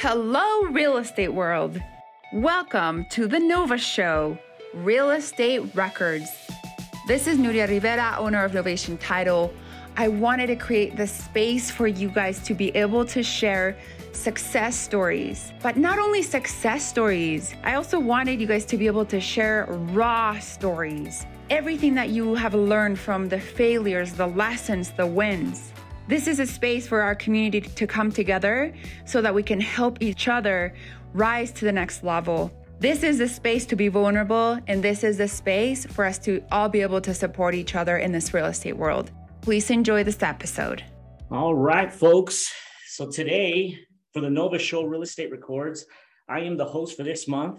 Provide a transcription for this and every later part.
Hello, real estate world. Welcome to the Nova Show, Real Estate Records. This is Nuria Rivera, owner of Novation Title. I wanted to create the space for you guys to be able to share success stories. But not only success stories, I also wanted you guys to be able to share raw stories. Everything that you have learned from the failures, the lessons, the wins. This is a space for our community to come together so that we can help each other rise to the next level. This is the space to be vulnerable, and this is the space for us to all be able to support each other in this real estate world. Please enjoy this episode. All right, folks. So today, for the Nova Show Real Estate Records, I am the host for this month,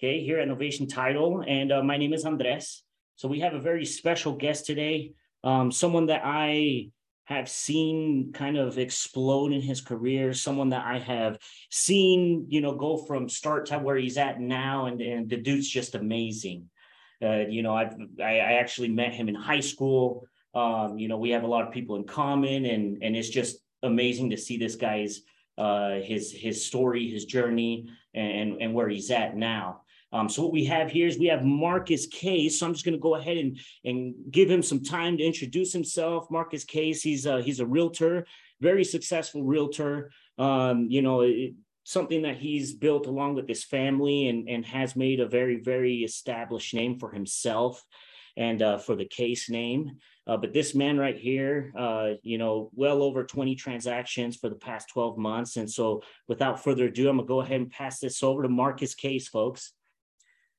okay, here at Novation Title, and uh, my name is Andres. So we have a very special guest today, um, someone that I have seen kind of explode in his career, someone that I have seen, you know, go from start to where he's at now, and, and the dude's just amazing. Uh, you know, I've I, I, actually met him in high school. Um, you know, we have a lot of people in common, and and it's just amazing to see this guy's uh, his his story, his journey, and and where he's at now. Um, so what we have here is we have Marcus Case. So I'm just going to go ahead and, and give him some time to introduce himself. Marcus Case, he's a, he's a realtor, very successful realtor. Um, you know, it, something that he's built along with his family and, and has made a very, very established name for himself and uh, for the case name. Uh, but this man right here, uh, you know, well over 20 transactions for the past 12 months. And so without further ado, I'm going to go ahead and pass this over to Marcus Case, folks.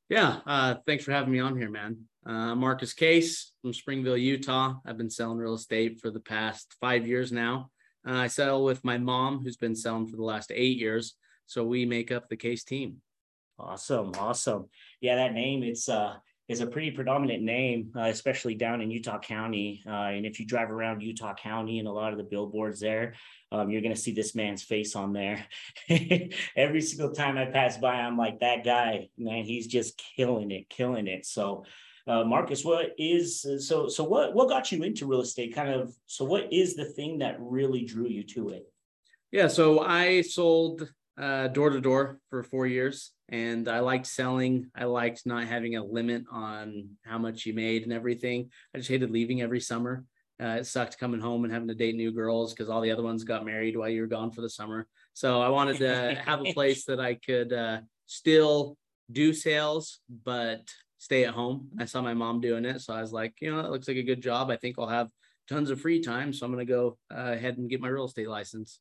Yeah, uh, thanks for having me on here, man. Uh, Marcus Case from Springville, Utah. I've been selling real estate for the past five years now. Uh, I sell with my mom, who's been selling for the last eight years. So we make up the Case team. Awesome, awesome. Yeah, that name it's uh is a pretty predominant name, uh, especially down in Utah County. Uh, and if you drive around Utah County and a lot of the billboards there, um, you're going to see this man's face on there. Every single time I pass by, I'm like, that guy, man, he's just killing it, killing it. So, uh, Marcus, what is so? So, what what got you into real estate? Kind of. So, what is the thing that really drew you to it? Yeah, so I sold door to door for four years, and I liked selling. I liked not having a limit on how much you made and everything. I just hated leaving every summer. Uh, it sucked coming home and having to date new girls because all the other ones got married while you were gone for the summer. So I wanted to have a place that I could uh, still do sales, but stay at home. I saw my mom doing it. So I was like, you know, that looks like a good job. I think I'll have tons of free time. So I'm going to go uh, ahead and get my real estate license.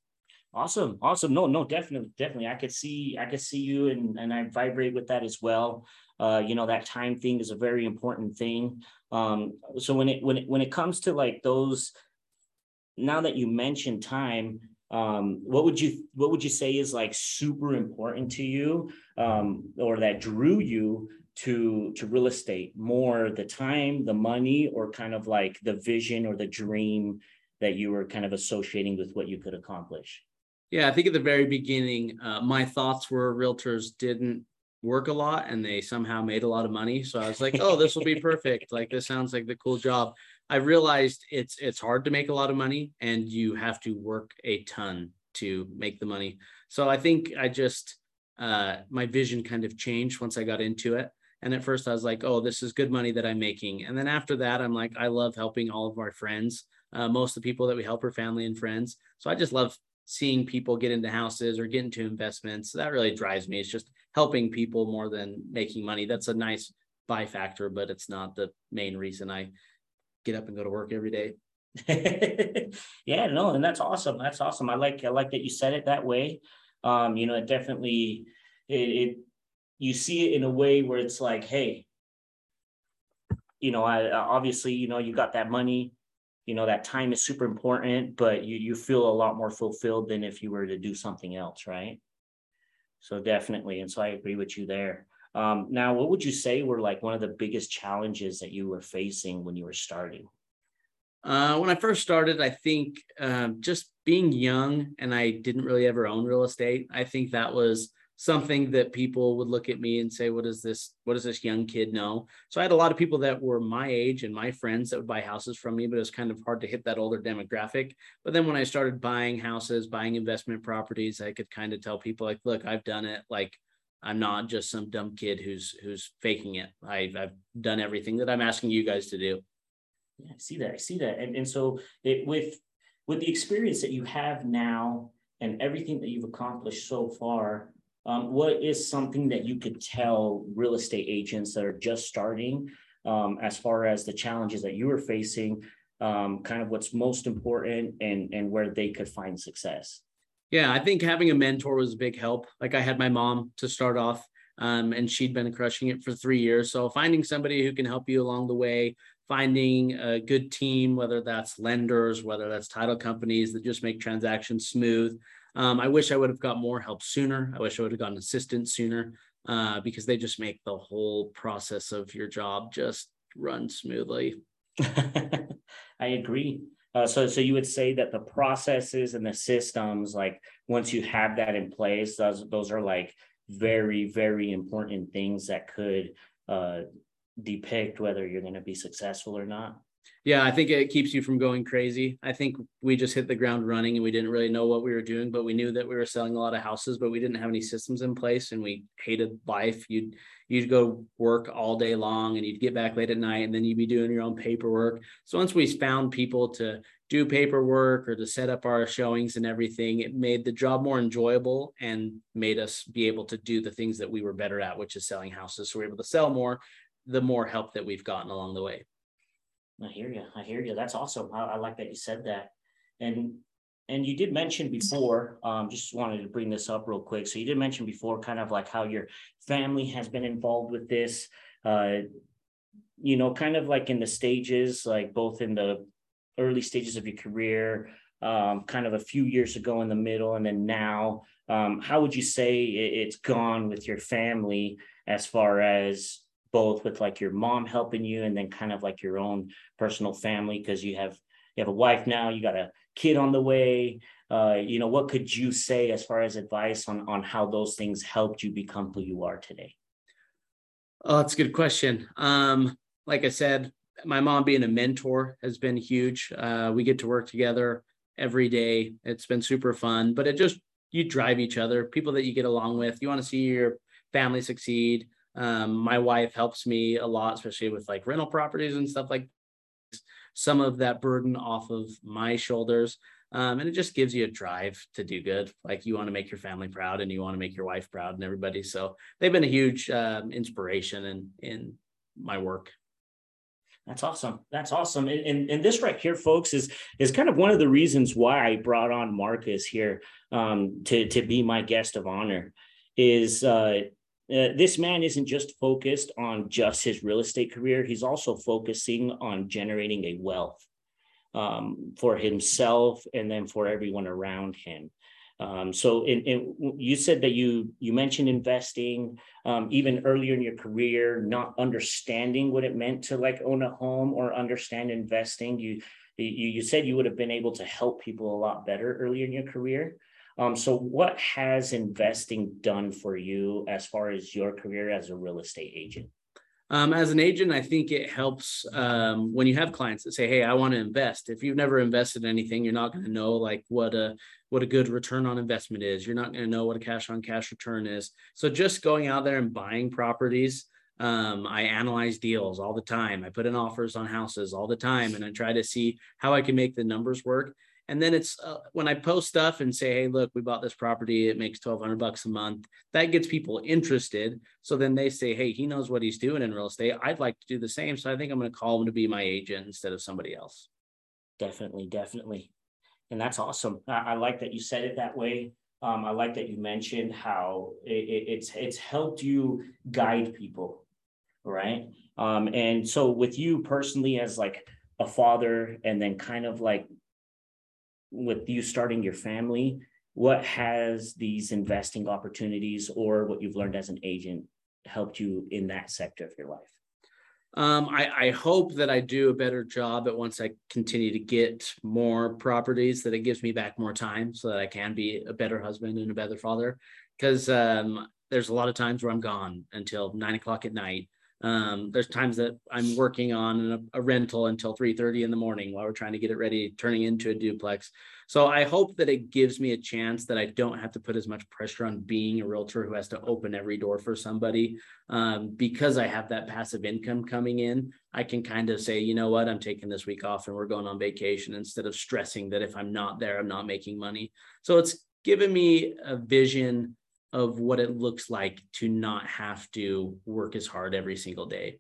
Awesome. Awesome. No, no, definitely, definitely. I could see, I could see you and, and I vibrate with that as well. Uh, you know, that time thing is a very important thing. Um, so when it, when it, when it comes to like those, now that you mentioned time, um, what would you, what would you say is like super important to you, um, or that drew you to, to real estate more the time, the money, or kind of like the vision or the dream that you were kind of associating with what you could accomplish? Yeah, I think at the very beginning, uh, my thoughts were realtors didn't work a lot and they somehow made a lot of money. So I was like, oh, this will be perfect. Like this sounds like the cool job. I realized it's it's hard to make a lot of money and you have to work a ton to make the money. So I think I just uh, my vision kind of changed once I got into it. And at first I was like, oh, this is good money that I'm making. And then after that, I'm like, I love helping all of our friends. Uh, most of the people that we help are family and friends. So I just love seeing people get into houses or get into investments. That really drives me. It's just helping people more than making money. That's a nice buy factor, but it's not the main reason I get up and go to work every day. yeah, no, and that's awesome. That's awesome. I like I like that you said it that way. Um, you know, it definitely it, it you see it in a way where it's like, hey, you know, I obviously, you know, you got that money, you know that time is super important but you you feel a lot more fulfilled than if you were to do something else right? So definitely and so i agree with you there. Um, now what would you say were like one of the biggest challenges that you were facing when you were starting? Uh, when i first started i think um, just being young and i didn't really ever own real estate i think that was something that people would look at me and say, what is this? What does this young kid know? So I had a lot of people that were my age and my friends that would buy houses from me, but it was kind of hard to hit that older demographic. But then when I started buying houses, buying investment properties, I could kind of tell people like, look, I've done it. Like I'm not just some dumb kid who's who's faking it. I've I've done everything that I'm asking you guys to do. Yeah, I see that. I see that. And and so it with with the experience that you have now and everything that you've accomplished so far, um, what is something that you could tell real estate agents that are just starting um, as far as the challenges that you are facing, um, kind of what's most important and, and where they could find success? Yeah, I think having a mentor was a big help. Like I had my mom to start off, um, and she'd been crushing it for three years. So finding somebody who can help you along the way, finding a good team, whether that's lenders, whether that's title companies that just make transactions smooth, um, I wish I would have got more help sooner. I wish I would have gotten assistance sooner uh, because they just make the whole process of your job just run smoothly. I agree. Uh, so, so you would say that the processes and the systems, like once you have that in place, those those are like very, very important things that could uh, depict whether you're going to be successful or not yeah, I think it keeps you from going crazy. I think we just hit the ground running and we didn't really know what we were doing, but we knew that we were selling a lot of houses, but we didn't have any systems in place and we hated life. You'd you'd go work all day long and you'd get back late at night and then you'd be doing your own paperwork. So once we found people to do paperwork or to set up our showings and everything, it made the job more enjoyable and made us be able to do the things that we were better at, which is selling houses. So we're able to sell more the more help that we've gotten along the way. I hear you. I hear you. That's awesome. I, I like that you said that. And and you did mention before, um, just wanted to bring this up real quick. So you did mention before, kind of like how your family has been involved with this. Uh, you know, kind of like in the stages, like both in the early stages of your career, um, kind of a few years ago in the middle, and then now. Um, how would you say it's gone with your family as far as both with like your mom helping you and then kind of like your own personal family because you have you have a wife now you got a kid on the way. Uh, you know what could you say as far as advice on on how those things helped you become who you are today? Oh that's a good question. Um like i said my mom being a mentor has been huge. Uh, we get to work together every day. It's been super fun but it just you drive each other people that you get along with. You want to see your family succeed um, my wife helps me a lot, especially with like rental properties and stuff like this. some of that burden off of my shoulders. Um, and it just gives you a drive to do good. Like you want to make your family proud and you want to make your wife proud and everybody. So they've been a huge um, inspiration in in my work. That's awesome. That's awesome. And, and, and, this right here, folks, is is kind of one of the reasons why I brought on Marcus here um, to to be my guest of honor. Is uh, uh, this man isn't just focused on just his real estate career, he's also focusing on generating a wealth um, for himself and then for everyone around him. Um, so in, in, you said that you you mentioned investing um, even earlier in your career, not understanding what it meant to like own a home or understand investing. You you, you said you would have been able to help people a lot better earlier in your career. Um, so, what has investing done for you as far as your career as a real estate agent? Um, as an agent, I think it helps um, when you have clients that say, "Hey, I want to invest." If you've never invested in anything, you're not going to know like what a what a good return on investment is. You're not going to know what a cash on cash return is. So, just going out there and buying properties, um, I analyze deals all the time. I put in offers on houses all the time, and I try to see how I can make the numbers work. And then it's uh, when I post stuff and say, "Hey, look, we bought this property. It makes twelve hundred bucks a month." That gets people interested. So then they say, "Hey, he knows what he's doing in real estate. I'd like to do the same." So I think I'm going to call him to be my agent instead of somebody else. Definitely, definitely, and that's awesome. I, I like that you said it that way. Um, I like that you mentioned how it, it, it's it's helped you guide people, right? Um, and so with you personally, as like a father, and then kind of like with you starting your family, what has these investing opportunities or what you've learned as an agent helped you in that sector of your life? Um, I, I hope that I do a better job at once I continue to get more properties that it gives me back more time so that I can be a better husband and a better father. Because um, there's a lot of times where I'm gone until nine o'clock at night. Um, there's times that I'm working on a, a rental until 3:30 in the morning while we're trying to get it ready, turning into a duplex. So I hope that it gives me a chance that I don't have to put as much pressure on being a realtor who has to open every door for somebody. Um, because I have that passive income coming in, I can kind of say, you know what, I'm taking this week off and we're going on vacation instead of stressing that if I'm not there, I'm not making money. So it's given me a vision of what it looks like to not have to work as hard every single day.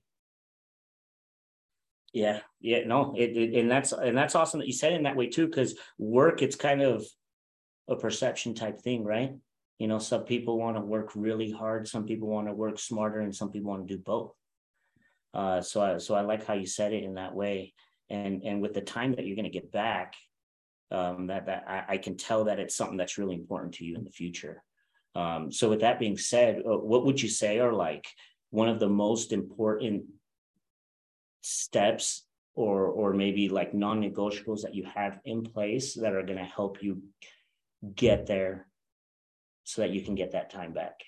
Yeah, yeah, no, it, it, and that's and that's awesome that you said it in that way too, because work it's kind of a perception type thing, right? You know, some people want to work really hard, some people want to work smarter, and some people want to do both. Uh, so I so I like how you said it in that way, and and with the time that you're going to get back, um, that that I, I can tell that it's something that's really important to you in the future. Um, so with that being said, uh, what would you say are like one of the most important steps or or maybe like non-negotiables that you have in place that are going to help you get there so that you can get that time back?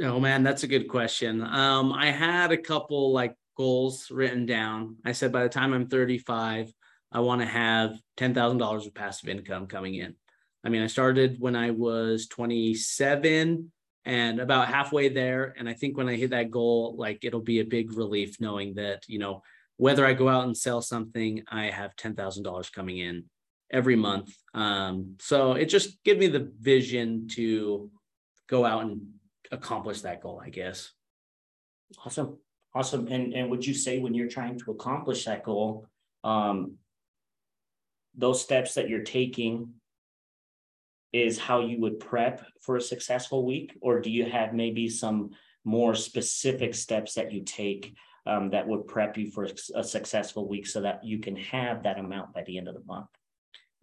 Oh man that's a good question. Um i had a couple like goals written down. I said by the time i'm 35 i want to have $10000 of passive income coming in i mean i started when i was 27 and about halfway there and i think when i hit that goal like it'll be a big relief knowing that you know whether I go out and sell something, I have $10,000 coming in every month. Um, so it just gave me the vision to go out and accomplish that goal, I guess. Awesome. Awesome. And, and would you say when you're trying to accomplish that goal, um, those steps that you're taking is how you would prep for a successful week? Or do you have maybe some more specific steps that you take um, that would prep you for a successful week so that you can have that amount by the end of the month?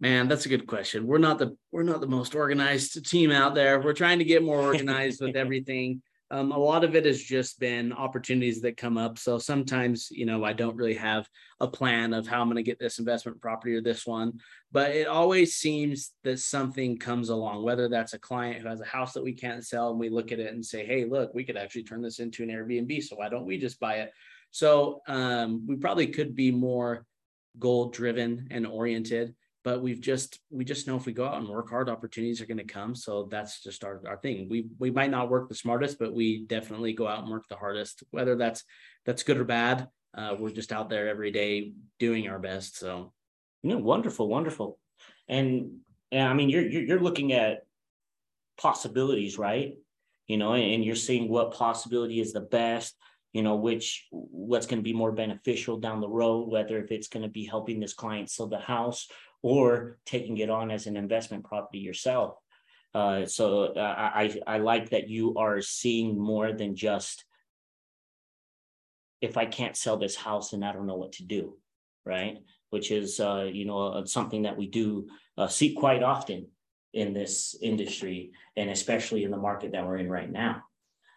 Man, that's a good question. We're not the we're not the most organized team out there. We're trying to get more organized with everything. Um, a lot of it has just been opportunities that come up. So sometimes, you know, I don't really have a plan of how I'm going to get this investment property or this one, but it always seems that something comes along, whether that's a client who has a house that we can't sell and we look at it and say, hey, look, we could actually turn this into an Airbnb. So why don't we just buy it? So um, we probably could be more goal driven and oriented, but we've just we just know if we go out and work hard, opportunities are going to come. So that's just our, our thing. We we might not work the smartest, but we definitely go out and work the hardest. Whether that's that's good or bad, uh, we're just out there every day doing our best. So yeah, wonderful, wonderful. And and I mean you're you're, you're looking at possibilities, right? You know, and you're seeing what possibility is the best you know which what's going to be more beneficial down the road whether if it's going to be helping this client sell the house or taking it on as an investment property yourself. Uh, so uh, I, I like that you are seeing more than just if i can't sell this house and i don't know what to do right? Which is uh, you know uh, something that we do uh, see quite often in this industry and especially in the market that we're in right now.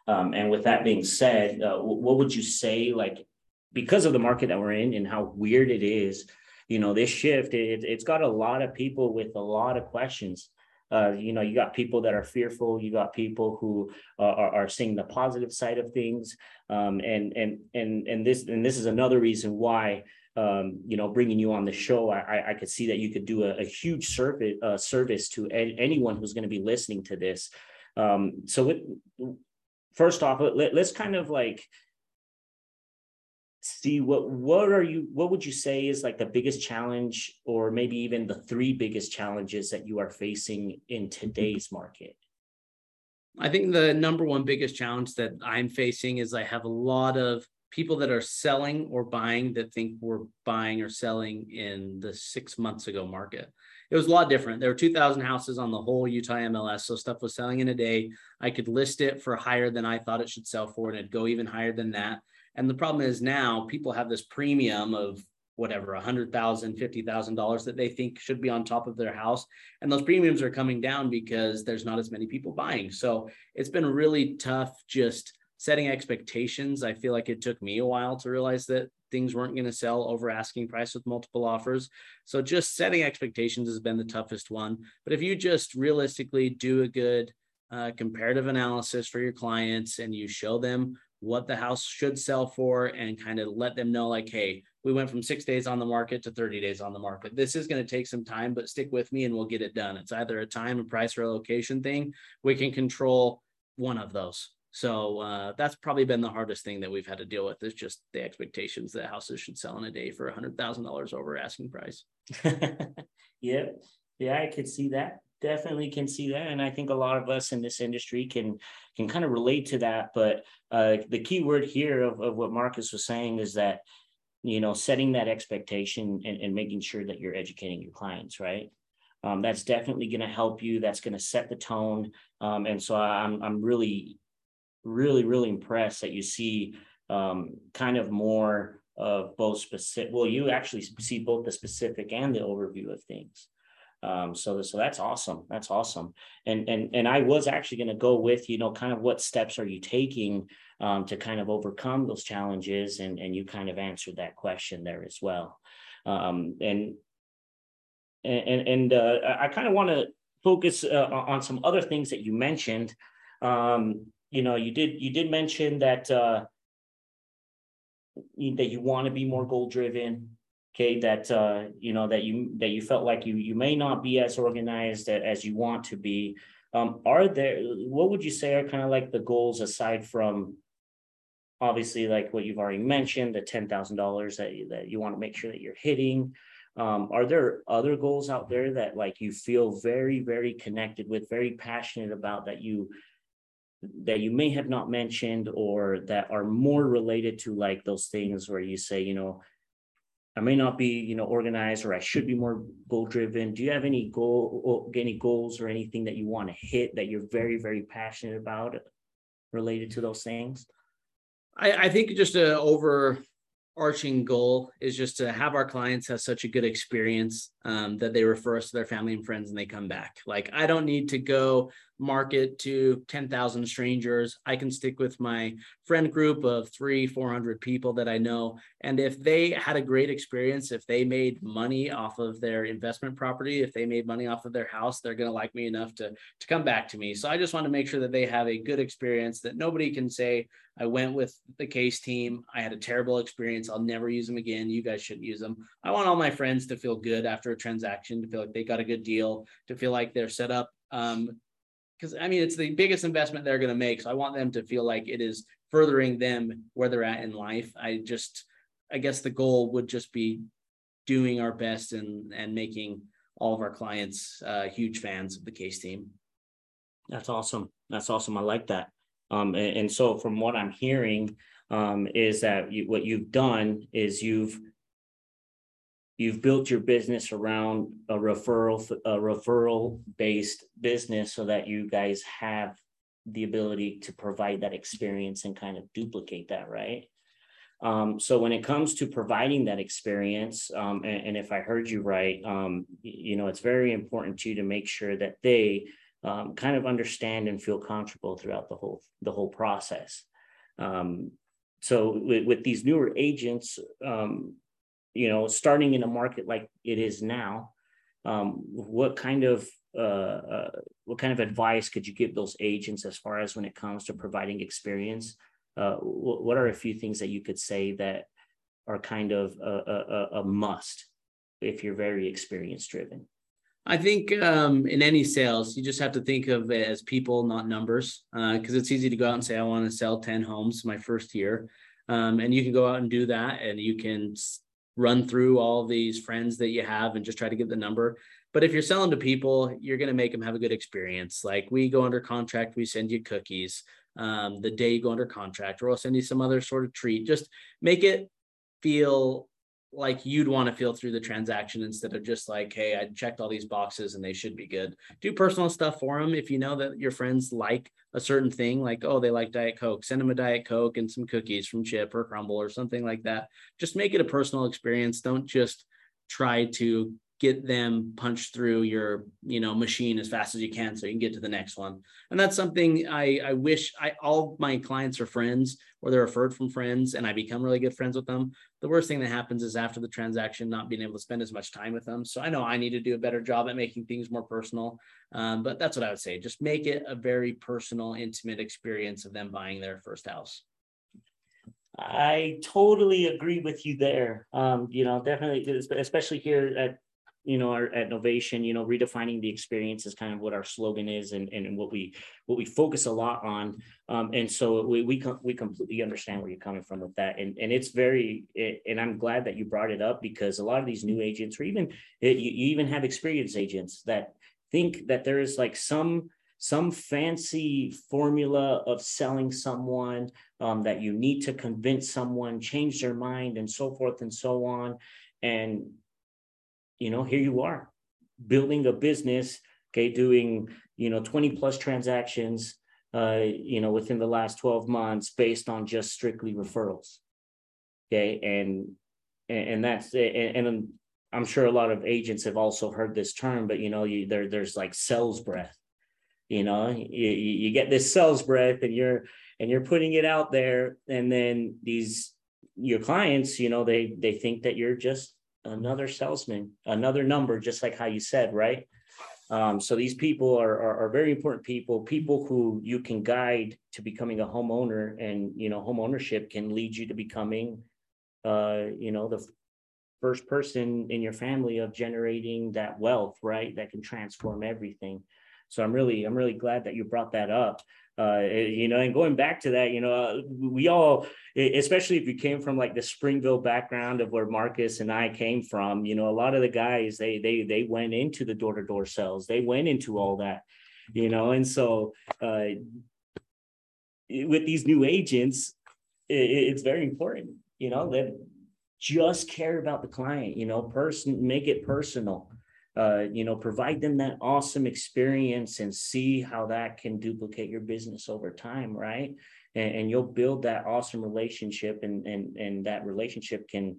Um, and with that being said, uh, what would you say, like, because of the market that we're in and how weird it is, you know, this shift, it, it's got a lot of people with a lot of questions. Uh, you know, you got people that are fearful. You got people who uh, are, are seeing the positive side of things, um, and and and and this and this is another reason why um, you know, bringing you on the show, I, I could see that you could do a, a huge service uh, service to a, anyone who's going to be listening to this. Um, so, with, first off, let, let's kind of like see what what are you what would you say is like the biggest challenge or maybe even the three biggest challenges that you are facing in mm-hmm. today's market i think the number one biggest challenge that i'm facing is i have a lot of people that are selling or buying that think we're buying or selling in the six months ago market it was a lot different. There were 2,000 houses on the whole Utah MLS. So stuff was selling in a day. I could list it for higher than I thought it should sell for, and it'd go even higher than that. And the problem is now people have this premium of whatever, a hundred thousand, fifty thousand dollars that they think should be on top of their house. And those premiums are coming down because there's not as many people buying. So it's been really tough just setting expectations. I feel like it took me a while to realize that things weren't going to sell over asking price with multiple offers. So just setting expectations has been the toughest one. But if you just realistically do a good uh, comparative analysis for your clients and you show them what the house should sell for and kind of let them know like hey we went from six days on the market to 30 days on the market. This is going to take some time but stick with me and we'll get it done. It's either a time a price or a location thing. We can control one of those. So uh, that's probably been the hardest thing that we've had to deal with is just the expectations that houses should sell in a day for a hundred thousand dollars over asking price. yep. Yeah, I could see that. Definitely can see that, and I think a lot of us in this industry can can kind of relate to that. But uh, the key word here of, of what Marcus was saying is that you know setting that expectation and, and making sure that you're educating your clients, right? Um, that's definitely going to help you. That's going to set the tone. Um, and so I'm I'm really really, really impressed that you see um, kind of more of both specific. Well, you actually see both the specific and the overview of things. Um, so, so that's awesome. That's awesome. And and and I was actually going to go with you know kind of what steps are you taking um, to kind of overcome those challenges, and and you kind of answered that question there as well. Um, and and and uh, I kind of want to focus uh, on some other things that you mentioned. Um, you know, you did you did mention that uh, that you want to be more goal driven. Okay, that uh, you know that you that you felt like you you may not be as organized as you want to be. Um, are there what would you say are kind of like the goals aside from obviously like what you've already mentioned the ten thousand dollars that you, that you want to make sure that you're hitting. Um, are there other goals out there that like you feel very very connected with, very passionate about that you that you may have not mentioned or that are more related to like those things where you say, you know, I may not be, you know, organized or I should be more goal driven. Do you have any goal, any goals or anything that you want to hit that you're very, very passionate about related to those things? I, I think just a overarching goal is just to have our clients have such a good experience um, that they refer us to their family and friends and they come back. Like I don't need to go market to 10,000 strangers. I can stick with my friend group of three, 400 people that I know. And if they had a great experience, if they made money off of their investment property, if they made money off of their house, they're going to like me enough to, to come back to me. So I just want to make sure that they have a good experience that nobody can say, I went with the case team. I had a terrible experience. I'll never use them again. You guys shouldn't use them. I want all my friends to feel good after a transaction, to feel like they got a good deal, to feel like they're set up um, because I mean it's the biggest investment they're going to make. So I want them to feel like it is furthering them where they're at in life. I just I guess the goal would just be doing our best and and making all of our clients uh, huge fans of the case team. That's awesome. That's awesome. I like that. Um, and, and so from what I'm hearing um, is that you, what you've done is you've you've built your business around a referral a referral based business so that you guys have the ability to provide that experience and kind of duplicate that right? Um, so when it comes to providing that experience um, and, and, if i heard you right um, you know it's very important to you to make sure that they um, kind of understand and feel comfortable throughout the whole the whole process. Um, so with, with, these newer agents um, you know, starting in a market like it is now, um, what kind of uh, uh, what kind of advice could you give those agents as far as when it comes to providing experience? Uh, what are a few things that you could say that are kind of a, a, a must if you're very experience driven? I think um, in any sales, you just have to think of it as people, not numbers, because uh, it's easy to go out and say, I want to sell 10 homes my first year. Um, and you can go out and do that, and you can run through all these friends that you have and just try to get the number. But if you're selling to people, you're going to make them have a good experience. Like we go under contract, we send you cookies um, the day you go under contract, or I'll send you some other sort of treat. Just make it feel like you'd want to feel through the transaction instead of just like, hey, I checked all these boxes and they should be good. Do personal stuff for them. If you know that your friends like a certain thing, like, oh, they like Diet Coke, send them a Diet Coke and some cookies from Chip or Crumbl or something like that. Just make it a personal experience. Don't just try to get them punched through your you know machine as fast as you can so you can get to the next one. And that's something i i wish i all my clients are friends or they're referred from friends and i become really good friends with them. The worst thing that happens is after the transaction not being able to spend as much time with them. So i know i need to do a better job at making things more personal um, but that's what i would say. Just make it a very personal intimate experience of them buying their first house. I totally agree with you there. Um, you know, definitely, especially here at you know, our, at Novation, you know, redefining the experience is kind of what our slogan is and, and what we what we focus a lot on. Um, and so we we, we completely understand where you're coming from with that. And, and it's very, it, and I'm glad that you brought it up because a lot of these new agents, or even it, you, you even have experienced agents that think that there is like some some fancy formula of selling someone um, that you need to convince someone change their mind and so forth and so on and you know, here you are building a business, okay, doing, you know, 20 plus transactions, uh, you know, within the last 12 months based on just strictly referrals. Okay. And, and that's, and, I'm sure a lot of agents have also heard this term, but you know, you, there, there's like sales breath, you know, you, you get this sales breath and you're, and you're putting it out there. And then these, your clients, you know, they, they think that you're just another salesman, another number, just like how you said, right? Um, so these people are, are, are very important people, people who you can guide to becoming a homeowner, and you know, home ownership can lead you to becoming, uh, you know, the first person in your family of generating that wealth, right? That can transform everything. So I'm really, I'm really glad that you brought that up. Uh, you know, and going back to that, you know, uh, we all, especially if you came from like the Springville background of where Marcus and I came from, you know, a lot of the guys they they they went into the door to door sales, they went into all that, you know, and so uh, with these new agents, it, it's very important, you know, that just care about the client, you know, person, make it personal uh, you know, provide them that awesome experience and see how that can duplicate your business over time, right? And, and you'll build that awesome relationship, and and and that relationship can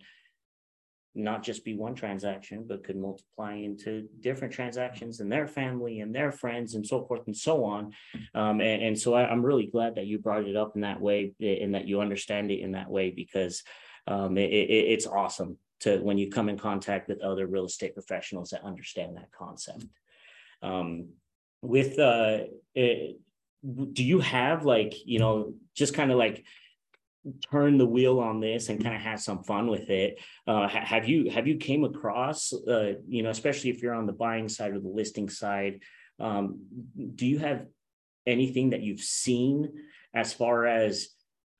not just be one transaction, but could multiply into different transactions and their family and their friends and so forth and so on. Um, and, and, so I, am really glad that you brought it up in that way and that you understand it in that way because um, it, it, it's awesome to when you come in contact with other real estate professionals that understand that concept. Um, with uh, it, do you have like you know just kind of like turn the wheel on this and kind of have some fun with it uh, have you have you came across uh, you know especially if you're on the buying side or the listing side um, do you have anything that you've seen as far as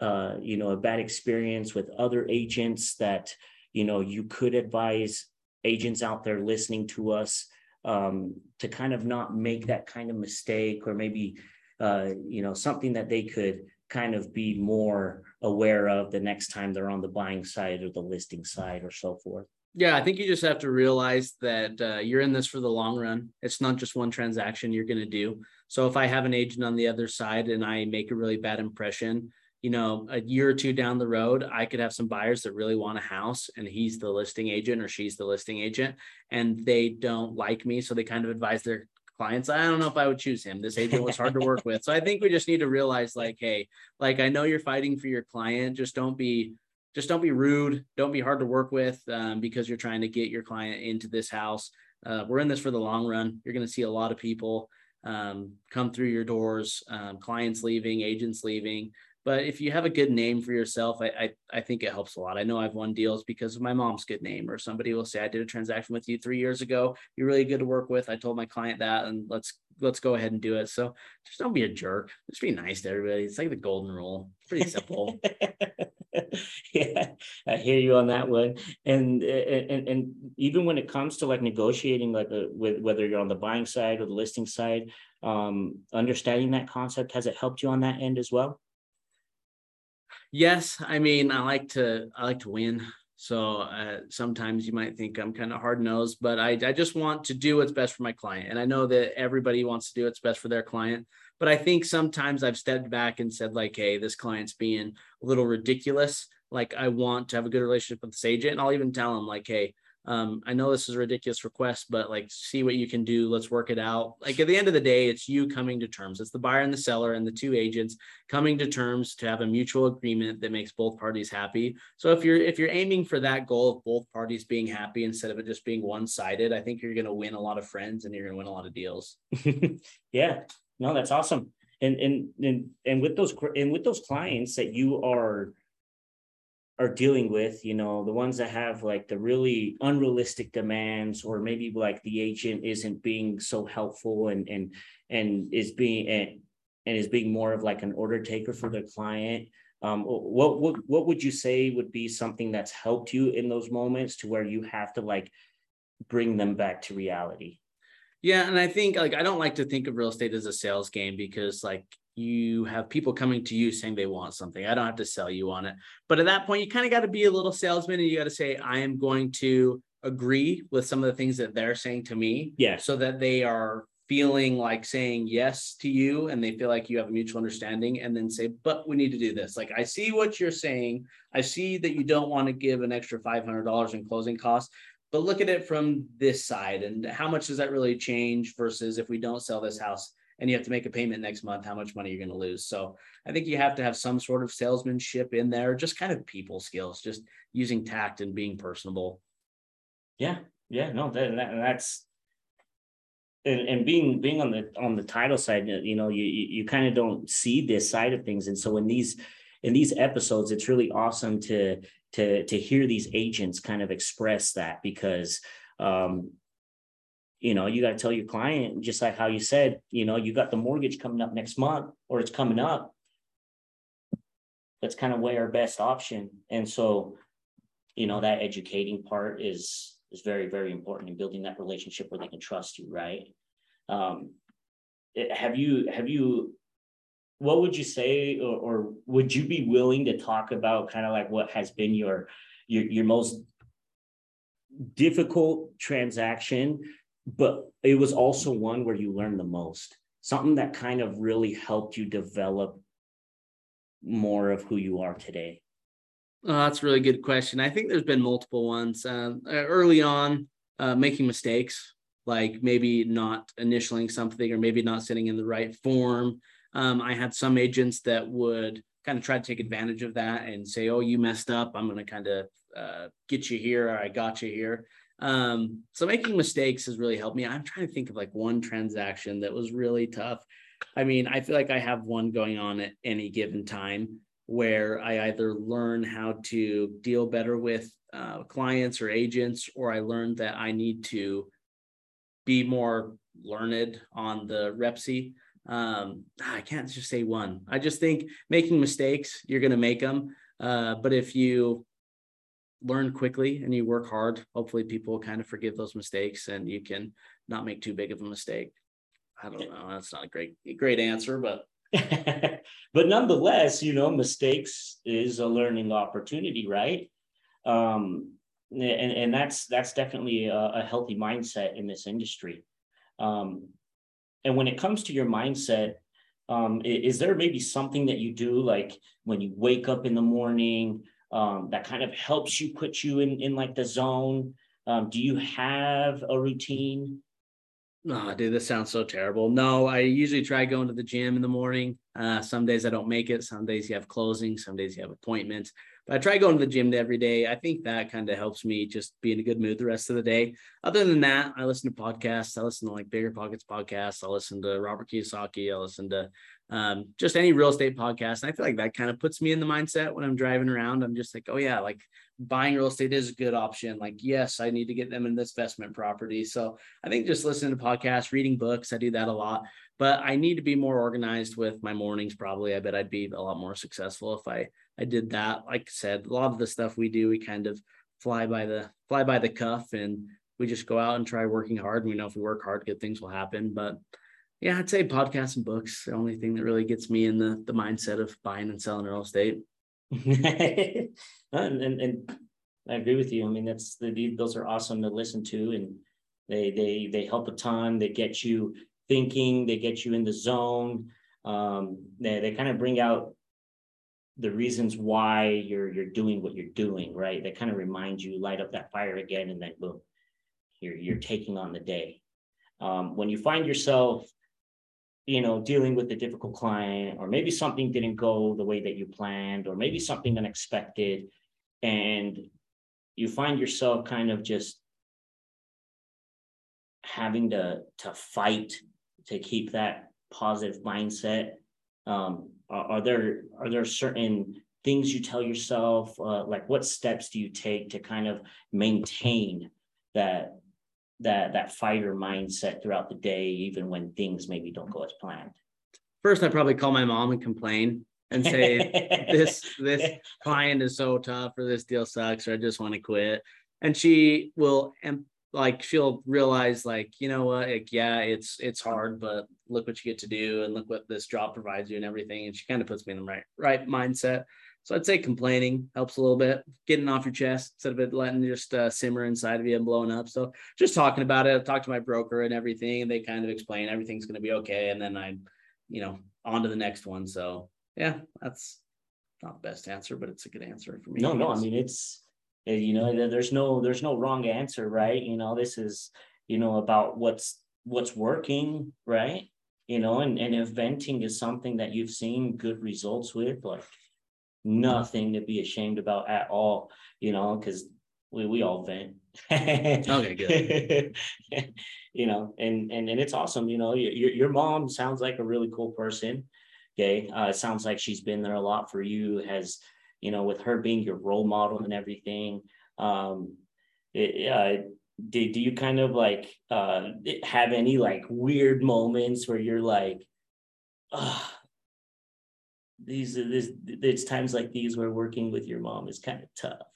uh, you know a bad experience with other agents that you know you could advise agents out there listening to us um, to kind of not make that kind of mistake or maybe uh, you know something that they could kind of be more aware of the next time they're on the buying side or the listing side or so forth. Yeah i think you just have to realize that uh, you're in this for the long run. It's not just one transaction you're going to do. So if i have an agent on the other side and i make a really bad impression you know, a year or two down the road, I could have some buyers that really want a house and he's the listing agent or she's the listing agent and they don't like me. So they kind of advise their clients, I don't know if I would choose him. This agent was hard to work with. So I think we just need to realize like, hey, like I know you're fighting for your client. Just don't be just don't be rude. Don't be hard to work with um, because you're trying to get your client into this house. Uh, we're in this for the long run. You're going to see a lot of people um, come through your doors, um, clients leaving, agents leaving. But if you have a good name for yourself, I, I, I think it helps a lot. I know I've won deals because of my mom's good name, or somebody will say, I did a transaction with you three years ago. You're really good to work with. I told my client that, and let's let's go ahead and do it. So just don't be a jerk. Just be nice to everybody. It's like the golden rule. Pretty simple. yeah, I hear you on that one. And and and even when it comes to like negotiating, like a, uh, with whether you're on the buying side or the listing side, um, understanding that concept has it helped you on that end as well? Yes i mean i like to i like to win. So uh, sometimes you might think i'm kind of hard nosed but I, I just want to do what's best for my client. And i know that everybody wants to do what's best for their client but i think sometimes i've stepped back and said like hey this client's being a little ridiculous. Like i want to have a good relationship with this agent. And i'll even tell them like hey um, I know this is a ridiculous request, but like see what you can do. Let's work it out. Like at the end of the day, it's you coming to terms. It's the buyer and the seller and the two agents coming to terms to have a mutual agreement that makes both parties happy. So if you're if you're aiming for that goal of both parties being happy instead of it just being one-sided, I think you're gonna win a lot of friends and you're gonna win a lot of deals. yeah, no, that's awesome. And and and and with those and with those clients that you are are dealing with, you know, the ones that have like the really unrealistic demands, or maybe like the agent isn't being so helpful and and and is being and, and is being more of like an order taker for the client. Um, what would what would you say would be something that's helped you in those moments to where you have to like bring them back to reality? Yeah, and I think like I don't like to think of real estate as a sales game because like you have people coming to you saying they want something. I don't have to sell you on it. But at that point, you kind of got to be a little salesman and you got to say, I am going to agree with some of the things that they're saying to me. Yeah. So that they are feeling like saying yes to you and they feel like you have a mutual understanding and then say, but we need to do this. Like, I see what you're saying. I see that you don't want to give an extra $500 in closing costs, but look at it from this side. And how much does that really change versus if we don't sell this house? And you have to make a payment next month, how much money you're going to lose. So I think you have to have some sort of salesmanship in there, just kind of people skills, just using tact and being personable. Yeah, yeah, no, that, that that's and, and being being on the on the title side, you know, you you, you kind of don't see this side of things, and so in these in these episodes, it's really awesome to to to hear these agents kind of express that because um, you know, you got to tell your client, just like how you said, you know, you got the mortgage coming up next month or it's coming up. Let's kind of weigh our best option. And so, you know, that educating part is is very, very important in building that relationship where they can trust you, right? Um, have you have you what would you say or, or would you be willing to talk about kind of like what has been your your, your most difficult transaction but it was also one where you learned the most something that kind of really helped you develop more of who you are today. Oh, that's a really good question. I think there's been multiple ones. Uh, early on uh, making mistakes like maybe not initialing something or maybe not sitting in the right form. Um, i had some agents that would kind of try to take advantage of that and say oh you messed up. I'm going to kind of uh, get you here. Or i got you here um, so making mistakes has really helped me. I'm trying to think of like one transaction that was really tough. I mean, I feel like I have one going on at any given time where I either learn how to deal better with uh, clients or agents, or I learned that I need to be more learned on the REPC. Um, I can't just say one. I just think making mistakes, you're going to make them. Uh, but if you learn quickly and you work hard, hopefully people kind of forgive those mistakes and you can not make too big of a mistake. I don't know. That's not a great great answer, but but nonetheless, you know, mistakes is a learning opportunity, right? Um, and and that's that's definitely a, a healthy mindset in this industry. Um, and when it comes to your mindset, um, is, is there maybe something that you do like when you wake up in the morning? Um, that kind of helps you put you in in like the zone? Um, do you have a routine? Oh, dude, this sounds so terrible. No, I usually try going to the gym in the morning. Uh, some days I don't make it. Some days you have closing. Some days you have appointments. But I try going to the gym every day. I think that kind of helps me just be in a good mood the rest of the day. Other than that, I listen to podcasts. I listen to like BiggerPockets podcasts. I listen to Robert Kiyosaki. I listen to um, just any real estate podcast. And I feel like that kind of puts me in the mindset when I'm driving around. I'm just like, oh yeah, like buying real estate is a good option. Like, yes, I need to get them in this investment property. So I think just listening to podcasts, reading books, I do that a lot. But I need to be more organized with my mornings. Probably, I bet I'd be a lot more successful if I I did that. Like I said, a lot of the stuff we do, we kind of fly by the fly by the cuff, and we just go out and try working hard. And we know if we work hard, good things will happen. But yeah, I'd say podcasts and books. The only thing that really gets me in the the mindset of buying and selling real estate. and, and, and I agree with you. I mean, that's the those are awesome to listen to, and they they they help a ton. They get you thinking. They get you in the zone. Um, they they kind of bring out the reasons why you're you're doing what you're doing, right? They kind of remind you, light up that fire again, and then boom, you're you're taking on the day. Um, when you find yourself, you know, dealing with a difficult client, or maybe something didn't go the way that you planned, or maybe something unexpected, and you find yourself kind of just having to to fight to keep that positive mindset. Um, are, are, there are there certain things you tell yourself uh, like what steps do you take to kind of maintain that that that fighter mindset throughout the day even when things maybe don't go as planned? First i probably call my mom and complain and say this this client is so tough or this deal sucks or i just want to quit. And she will em- like she'll realize like you know what? Like yeah it's it's hard but look what you get to do and look what this job provides you and everything. And she kind of puts me in the right right mindset so i'd say complaining helps a little bit. Getting off your chest instead of it letting just uh, simmer inside of you and blowing up. So just talking about it I talk to my broker and everything and they kind of explain everything's going to be okay and then i you know on to the next one. So yeah that's not the best answer but it's a good answer for me. No no i mean it's you know there's no there's no wrong answer right? You know this is you know about what's what's working right? You know and, and if venting is something that you've seen good results with like nothing to be ashamed about at all you know because we, we all vent okay good you know and, and and it's awesome you know your, your mom sounds like a really cool person okay uh, it sounds like she's been there a lot for you has you know, with her being your role model and everything. Um, it, uh, do, do you kind of like uh, have any like weird moments where you're like, ah, these are this it's times like these where working with your mom is kind of tough.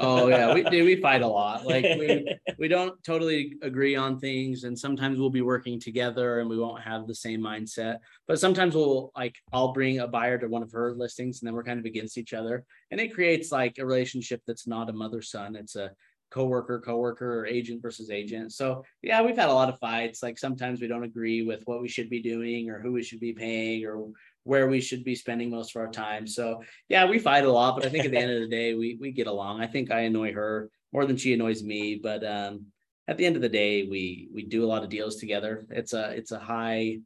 Oh yeah. We do we fight a lot. Like we we don't totally agree on things and sometimes we'll be working together and we won't have the same mindset. But sometimes we'll like i'll bring a buyer to one of her listings and then we're kind of against each other. And it creates like a relationship that's not a mother son. It's a coworker coworker or agent versus agent. So yeah we've had a lot of fights. Like sometimes we don't agree with what we should be doing or who we should be paying or where we should be spending most of our time. So yeah, we fight a lot, but I think at the end of the day, we we get along. I think I annoy her more than she annoys me, but um, at the end of the day, we we do a lot of deals together. It's a it's a high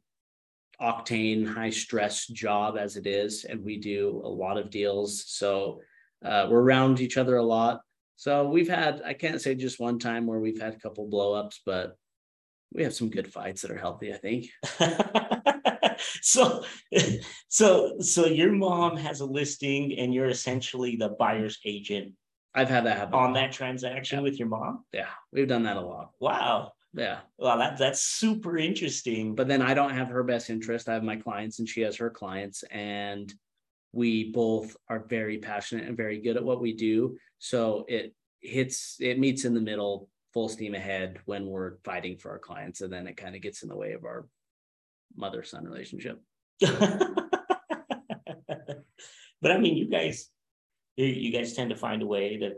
octane, high stress job as it is, and we do a lot of deals. So uh, we're around each other a lot. So we've had I can't say just one time where we've had a couple blowups, but we have some good fights that are healthy. I think. so so so your mom has a listing and you're essentially the buyer's agent I've had that happen on that transaction yeah. with your mom. Yeah, we've done that a lot. Wow. Yeah. Wow, that, that's super interesting. But then I don't have her best interest. I have my clients and she has her clients. And we both are very passionate and very good at what we do. So it hits, it meets in the middle, full steam ahead when we're fighting for our clients. And then it kind of gets in the way of our mother son relationship. but I mean, you guys, you guys tend to find a way to,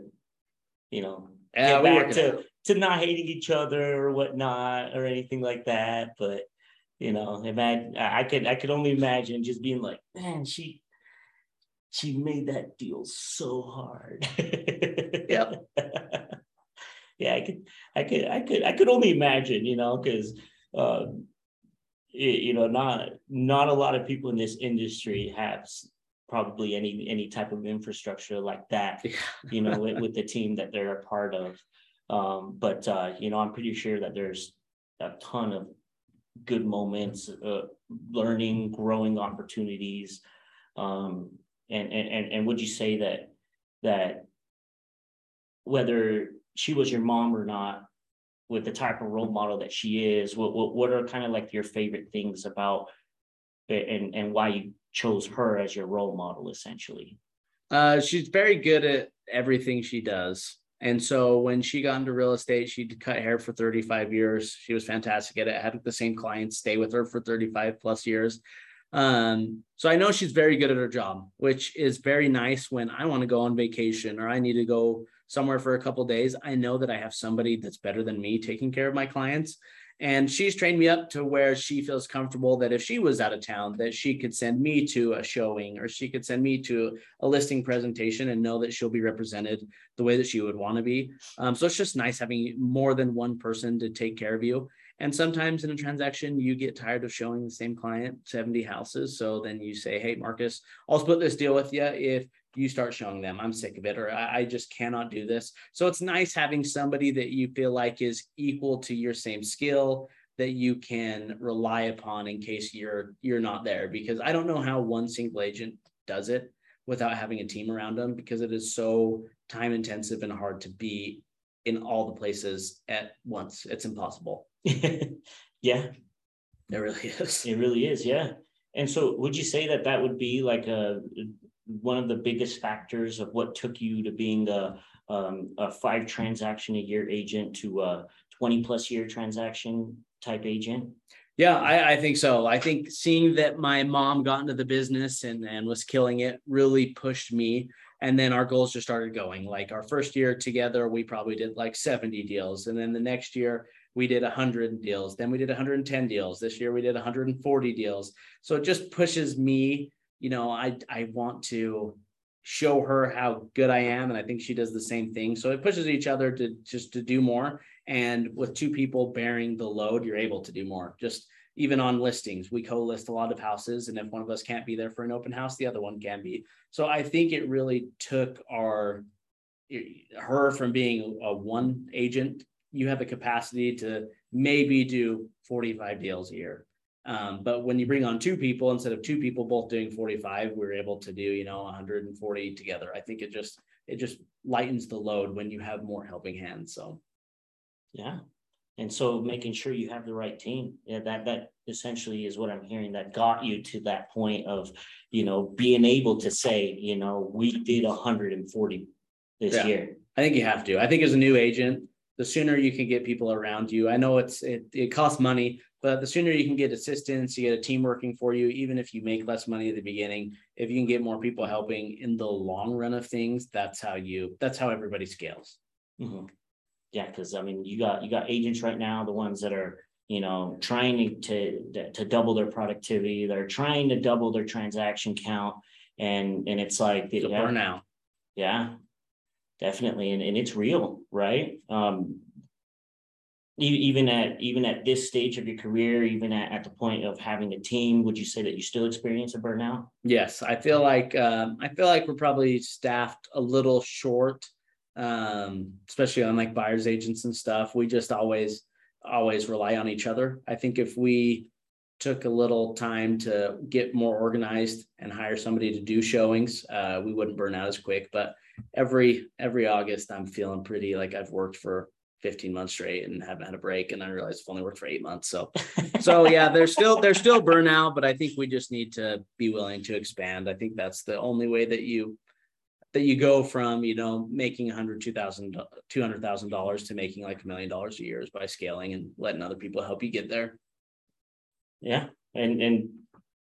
you know, yeah, get back to to not hating each other or whatnot or anything like that. But you know, imagine I could I could only imagine just being like, man, she she made that deal so hard. yep. yeah, I could I could I could I could only imagine, you know, because uh, you know not not a lot of people in this industry have probably any any type of infrastructure like that you know with, with, the team that they're a part of. Um, but uh, you know i'm pretty sure that there's a ton of good moments uh, learning growing opportunities. Um, and, and and would you say that that whether she was your mom or not with the type of role model that she is what what, what are kind of like your favorite things about and and why you chose her as your role model essentially? Uh, she's very good at everything she does. And so when she got into real estate she'd cut hair for 35 years. She was fantastic at it. Had the same clients stay with her for 35 plus years. Um, so i know she's very good at her job which is very nice when i want to go on vacation or i need to go somewhere for a couple days, I know that I have somebody that's better than me taking care of my clients. And she's trained me up to where she feels comfortable that if she was out of town, that she could send me to a showing or she could send me to a listing presentation and know that she'll be represented the way that she would want to be. Um, so it's just nice having more than one person to take care of you. And sometimes in a transaction, you get tired of showing the same client 70 houses. So then you say, Hey, Marcus, I'll split this deal with you if you start showing them. I'm sick of it or I, just cannot do this. So it's nice having somebody that you feel like is equal to your same skill that you can rely upon in case you're you're not there. Because i don't know how one single agent does it without having a team around them because it is so time intensive and hard to be in all the places at once. It's impossible yeah it really is it really is yeah and so would you say that that would be like a one of the biggest factors of what took you to being a, um, a five transaction a year agent to a 20 plus year transaction type agent? Yeah, I, I, think so. I think seeing that my mom got into the business and, and was killing it really pushed me. And then our goals just started going. Like our first year together, we probably did like 70 deals. And then the next year, we did 100 deals. Then we did 110 deals. This year, we did 140 deals. So it just pushes me you know, I I want to show her how good I am, and I think she does the same thing. So it pushes each other to just to do more. And with two people bearing the load, you're able to do more. Just even on listings, we co-list a lot of houses, and if one of us can't be there for an open house, the other one can be. So I think it really took our her from being a one agent. You have the capacity to maybe do 45 deals a year um, but when you bring on two people instead of two people both doing 45, we're able to do, you know, 140 together. I think it just it just lightens the load when you have more helping hands. So yeah. And so making sure you have the right team. Yeah, that that essentially is what I'm hearing that got you to that point of, you know, being able to say, you know, we did 140 this yeah. year. I think you have to. I think as a new agent, the sooner you can get people around you. I know it's it, it costs money, but the sooner you can get assistance, you get a team working for you, even if you make less money at the beginning, if you can get more people helping in the long run of things, that's how you that's how everybody scales. Mm-hmm. Yeah, because I mean, you got you got agents right now, the ones that are you know trying to to double their productivity, they're trying to double their transaction count, and and it's like the yeah, burnout. Yeah, definitely, and and it's real, right? Um, even at even at this stage of your career even at, at the point of having a team would you say that you still experience a burnout? Yes i feel like um, i feel like we're probably staffed a little short um, especially on like buyers agents and stuff. We just always always rely on each other. I think if we took a little time to get more organized and hire somebody to do showings uh, we wouldn't burn out as quick but every every august i'm feeling pretty like i've worked for 15 months straight and haven't had a break. And I realized I've only worked for eight months. So, so yeah, there's still, there's still burnout, but I think we just need to be willing to expand. I think that's the only way that you, that you go from, you know, making hundred, two thousand, two hundred thousand dollars to making like a million dollars a year is by scaling and letting other people help you get there. Yeah. And, and,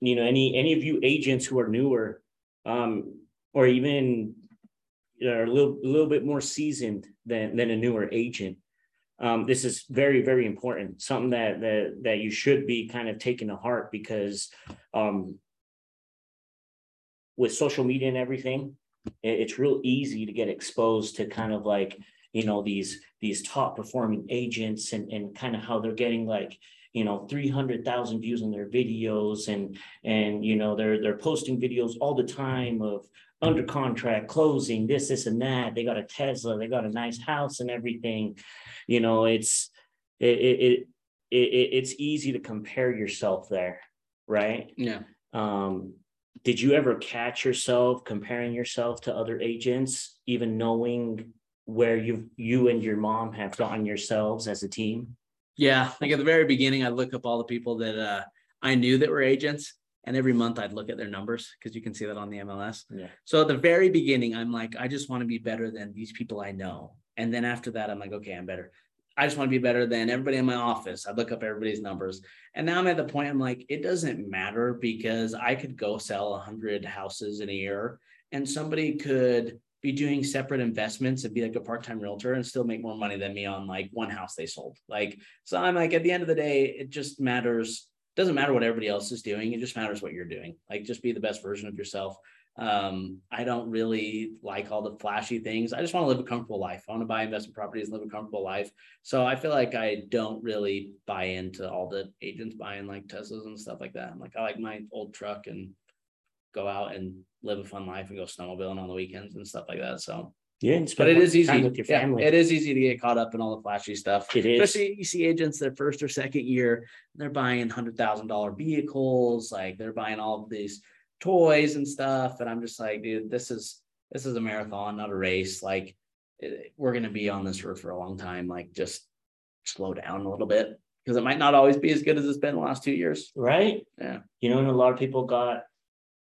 you know, any, any of you agents who are newer, um, or even are a little, little bit more seasoned than, than a newer agent. Um, this is very, very important. Something that, that that you should be kind of taking to heart because um, with social media and everything, it, it's real easy to get exposed to kind of like you know these these top performing agents and and kind of how they're getting like you know 300,000 views on their videos and and you know they're they're posting videos all the time of under contract, closing, this, this, and that. They got a Tesla, they got a nice house and everything. You know, it's it it, it, it it's easy to compare yourself there, right? Yeah. Um, did you ever catch yourself comparing yourself to other agents, even knowing where you you and your mom have gotten yourselves as a team? Yeah, like at the very beginning, I look up all the people that uh, I knew that were agents, and every month I'd look at their numbers because you can see that on the MLS. Yeah. So at the very beginning, I'm like, I just want to be better than these people I know. And then after that, I'm like, okay, I'm better. I just want to be better than everybody in my office. I look up everybody's numbers. And now I'm at the point I'm like, it doesn't matter because I could go sell a hundred houses in a year and somebody could be doing separate investments and be like a part-time realtor and still make more money than me on like one house they sold. Like, so I'm like, at the end of the day, it just matters. Doesn't matter what everybody else is doing. It just matters what you're doing. Like, just be the best version of yourself. Um, I don't really like all the flashy things. I just want to live a comfortable life. I want to buy investment properties and live a comfortable life. So I feel like I don't really buy into all the agents buying like Teslas and stuff like that. I'm like, I like my old truck and go out and live a fun life and go snowmobiling on the weekends and stuff like that. So Yeah, but it is easy with your Yeah, it is easy to get caught up in all the flashy stuff. It is. Especially you see agents their first or second year, they're buying hundred thousand dollar vehicles, like they're buying all of these toys and stuff. And I'm just like, dude, this is this is a marathon, not a race. Like it- we're gonna be on this road for a long time. Like just slow down a little bit because it might not always be as good as it's been the last two years. right? Yeah. You know, and a lot of people got,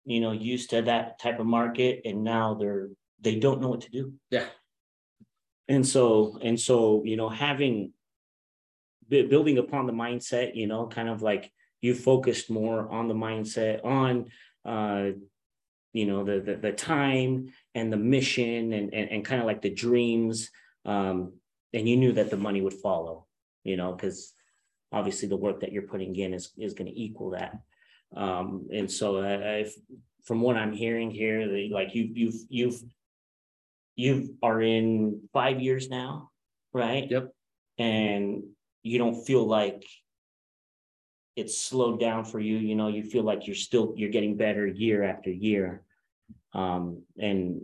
you know, used to that type of market and now they're, they don't know what to do. Yeah. And so, and so, you know, having building upon the mindset, you know, kind of like you focused more on the mindset, on uh, you know, the the the time and the mission and and, and kind of like the dreams. Um, and you knew that the money would follow, you know, because obviously the work that you're putting in is is going to equal that. Um, and so I, I've from what I'm hearing here, the, like you you've you've you are in five years now, right? Yep. And you don't feel like it's slowed down for you, you know, you feel like you're still, you're getting better year after year. Um, and,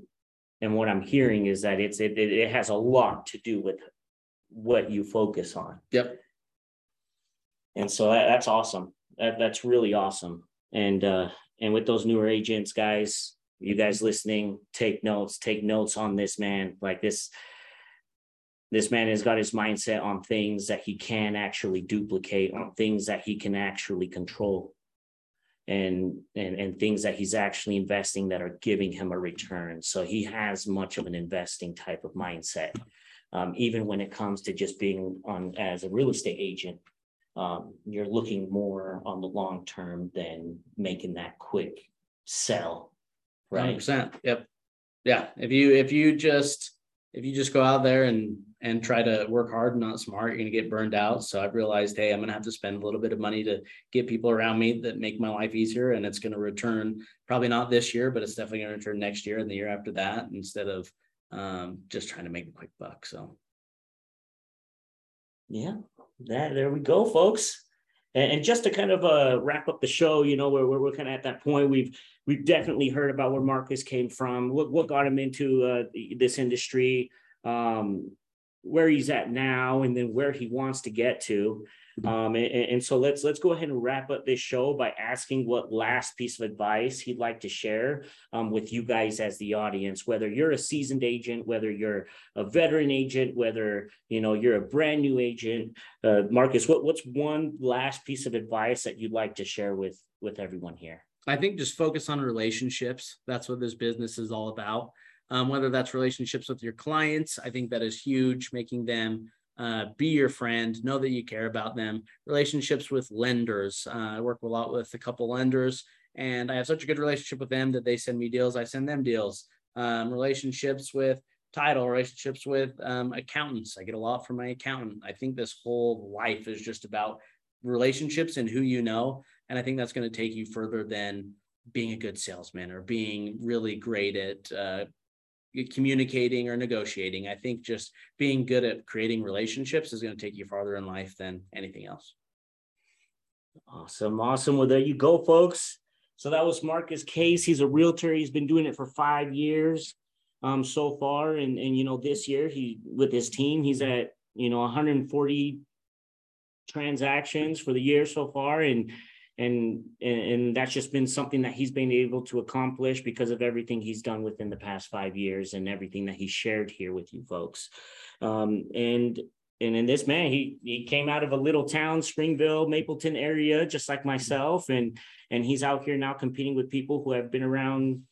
and what I'm hearing is that it's, it, it has a lot to do with what you focus on. Yep. And so that, that's awesome. That, that's really awesome. And, uh, and with those newer agents, guys, you guys listening, take notes, take notes on this man, like this. This man has got his mindset on things that he can actually duplicate, on things that he can actually control. And, and, and things that he's actually investing that are giving him a return. So he has much of an investing type of mindset. Um, even when it comes to just being on as a real estate agent, um, you're looking more on the long term than making that quick sell. Right. percent. Yep. Yeah. If you if you just if you just go out there and and try to work hard and not smart, you're gonna get burned out. So I've realized, hey, I'm gonna have to spend a little bit of money to get people around me that make my life easier, and it's gonna return probably not this year, but it's definitely gonna return next year and the year after that, instead of um, just trying to make a quick buck. So Yeah, that there we go, folks. And, just to kind of uh, wrap up the show, you know, we're, we're kind of at that point, we've we've definitely heard about where Marcus came from, what what got him into uh, this industry, um, where he's at now, and then where he wants to get to. Um, and, and and so let's let's go ahead and wrap up this show by asking what last piece of advice he'd like to share um, with you guys as the audience, whether you're a seasoned agent, whether you're a veteran agent, whether you know you're a brand new agent. Uh, Marcus, what, what's one last piece of advice that you'd like to share with with everyone here? I think just focus on relationships. That's what this business is all about. Um, whether that's relationships with your clients, I think that is huge, making them uh, be your friend, know that you care about them. Relationships with lenders. Uh, I work a lot with a couple lenders, and I have such a good relationship with them that they send me deals, I send them deals. Um, relationships with title, relationships with um, accountants. I get a lot from my accountant. I think this whole life is just about relationships and who you know. And I think that's going to take you further than being a good salesman or being really great at uh, communicating or negotiating. I think just being good at creating relationships is going to take you farther in life than anything else. Awesome, awesome. Well, there you go, folks. So that was Marcus Case. He's a realtor. He's been doing it for five years um, so far, and and you know this year he with his team he's at you know 140 transactions for the year so far, and and and, and that's just been something that he's been able to accomplish because of everything he's done within the past five years and everything that he shared here with you folks. Um, and and in this man, he he came out of a little town, Springville, Mapleton area, just like myself, and and he's out here now competing with people who have been around,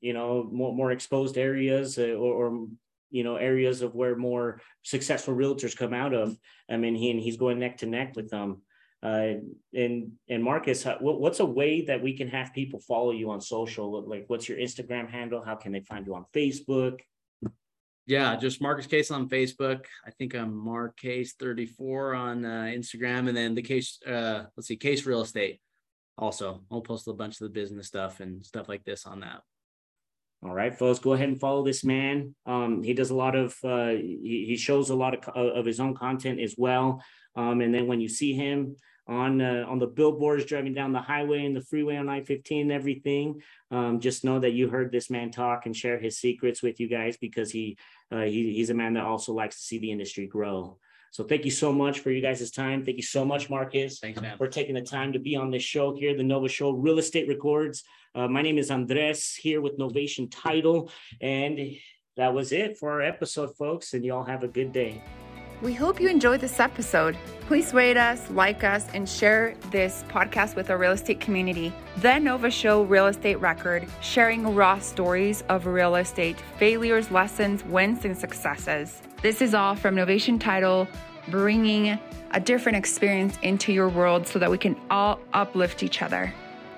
you know, more more exposed areas uh, or, or you know areas of where more successful realtors come out of. I mean, he and he's going neck to neck with them. Uh, and and Marcus, what's a way that we can have people follow you on social? Like, what's your Instagram handle? How can they find you on Facebook? Yeah, just Marcus Case on Facebook. I think I'm Mark Case 34 on uh, Instagram, and then the case. Uh, let's see, Case Real Estate. Also, I'll post a bunch of the business stuff and stuff like this on that. All right, folks, go ahead and follow this man. Um, he does a lot of, uh, he, he shows a lot of, of his own content as well. Um, and then when you see him on uh, on the billboards driving down the highway and the freeway on I-15 and everything, um, just know that you heard this man talk and share his secrets with you guys because he, uh, he he's a man that also likes to see the industry grow. So thank you so much for you guys' time. Thank you so much, Marcus, Thanks, man. for taking the time to be on this show here, the Nova Show Real Estate Records. Uh, my name is Andres here with Novation Title. And that was it for our episode, folks. And y'all have a good day. We hope you enjoyed this episode. Please rate us, like us, and share this podcast with our real estate community. The Nova Show Real Estate Record, sharing raw stories of real estate failures, lessons, wins, and successes. This is all from Novation Title, bringing a different experience into your world so that we can all uplift each other.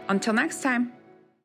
Until next time.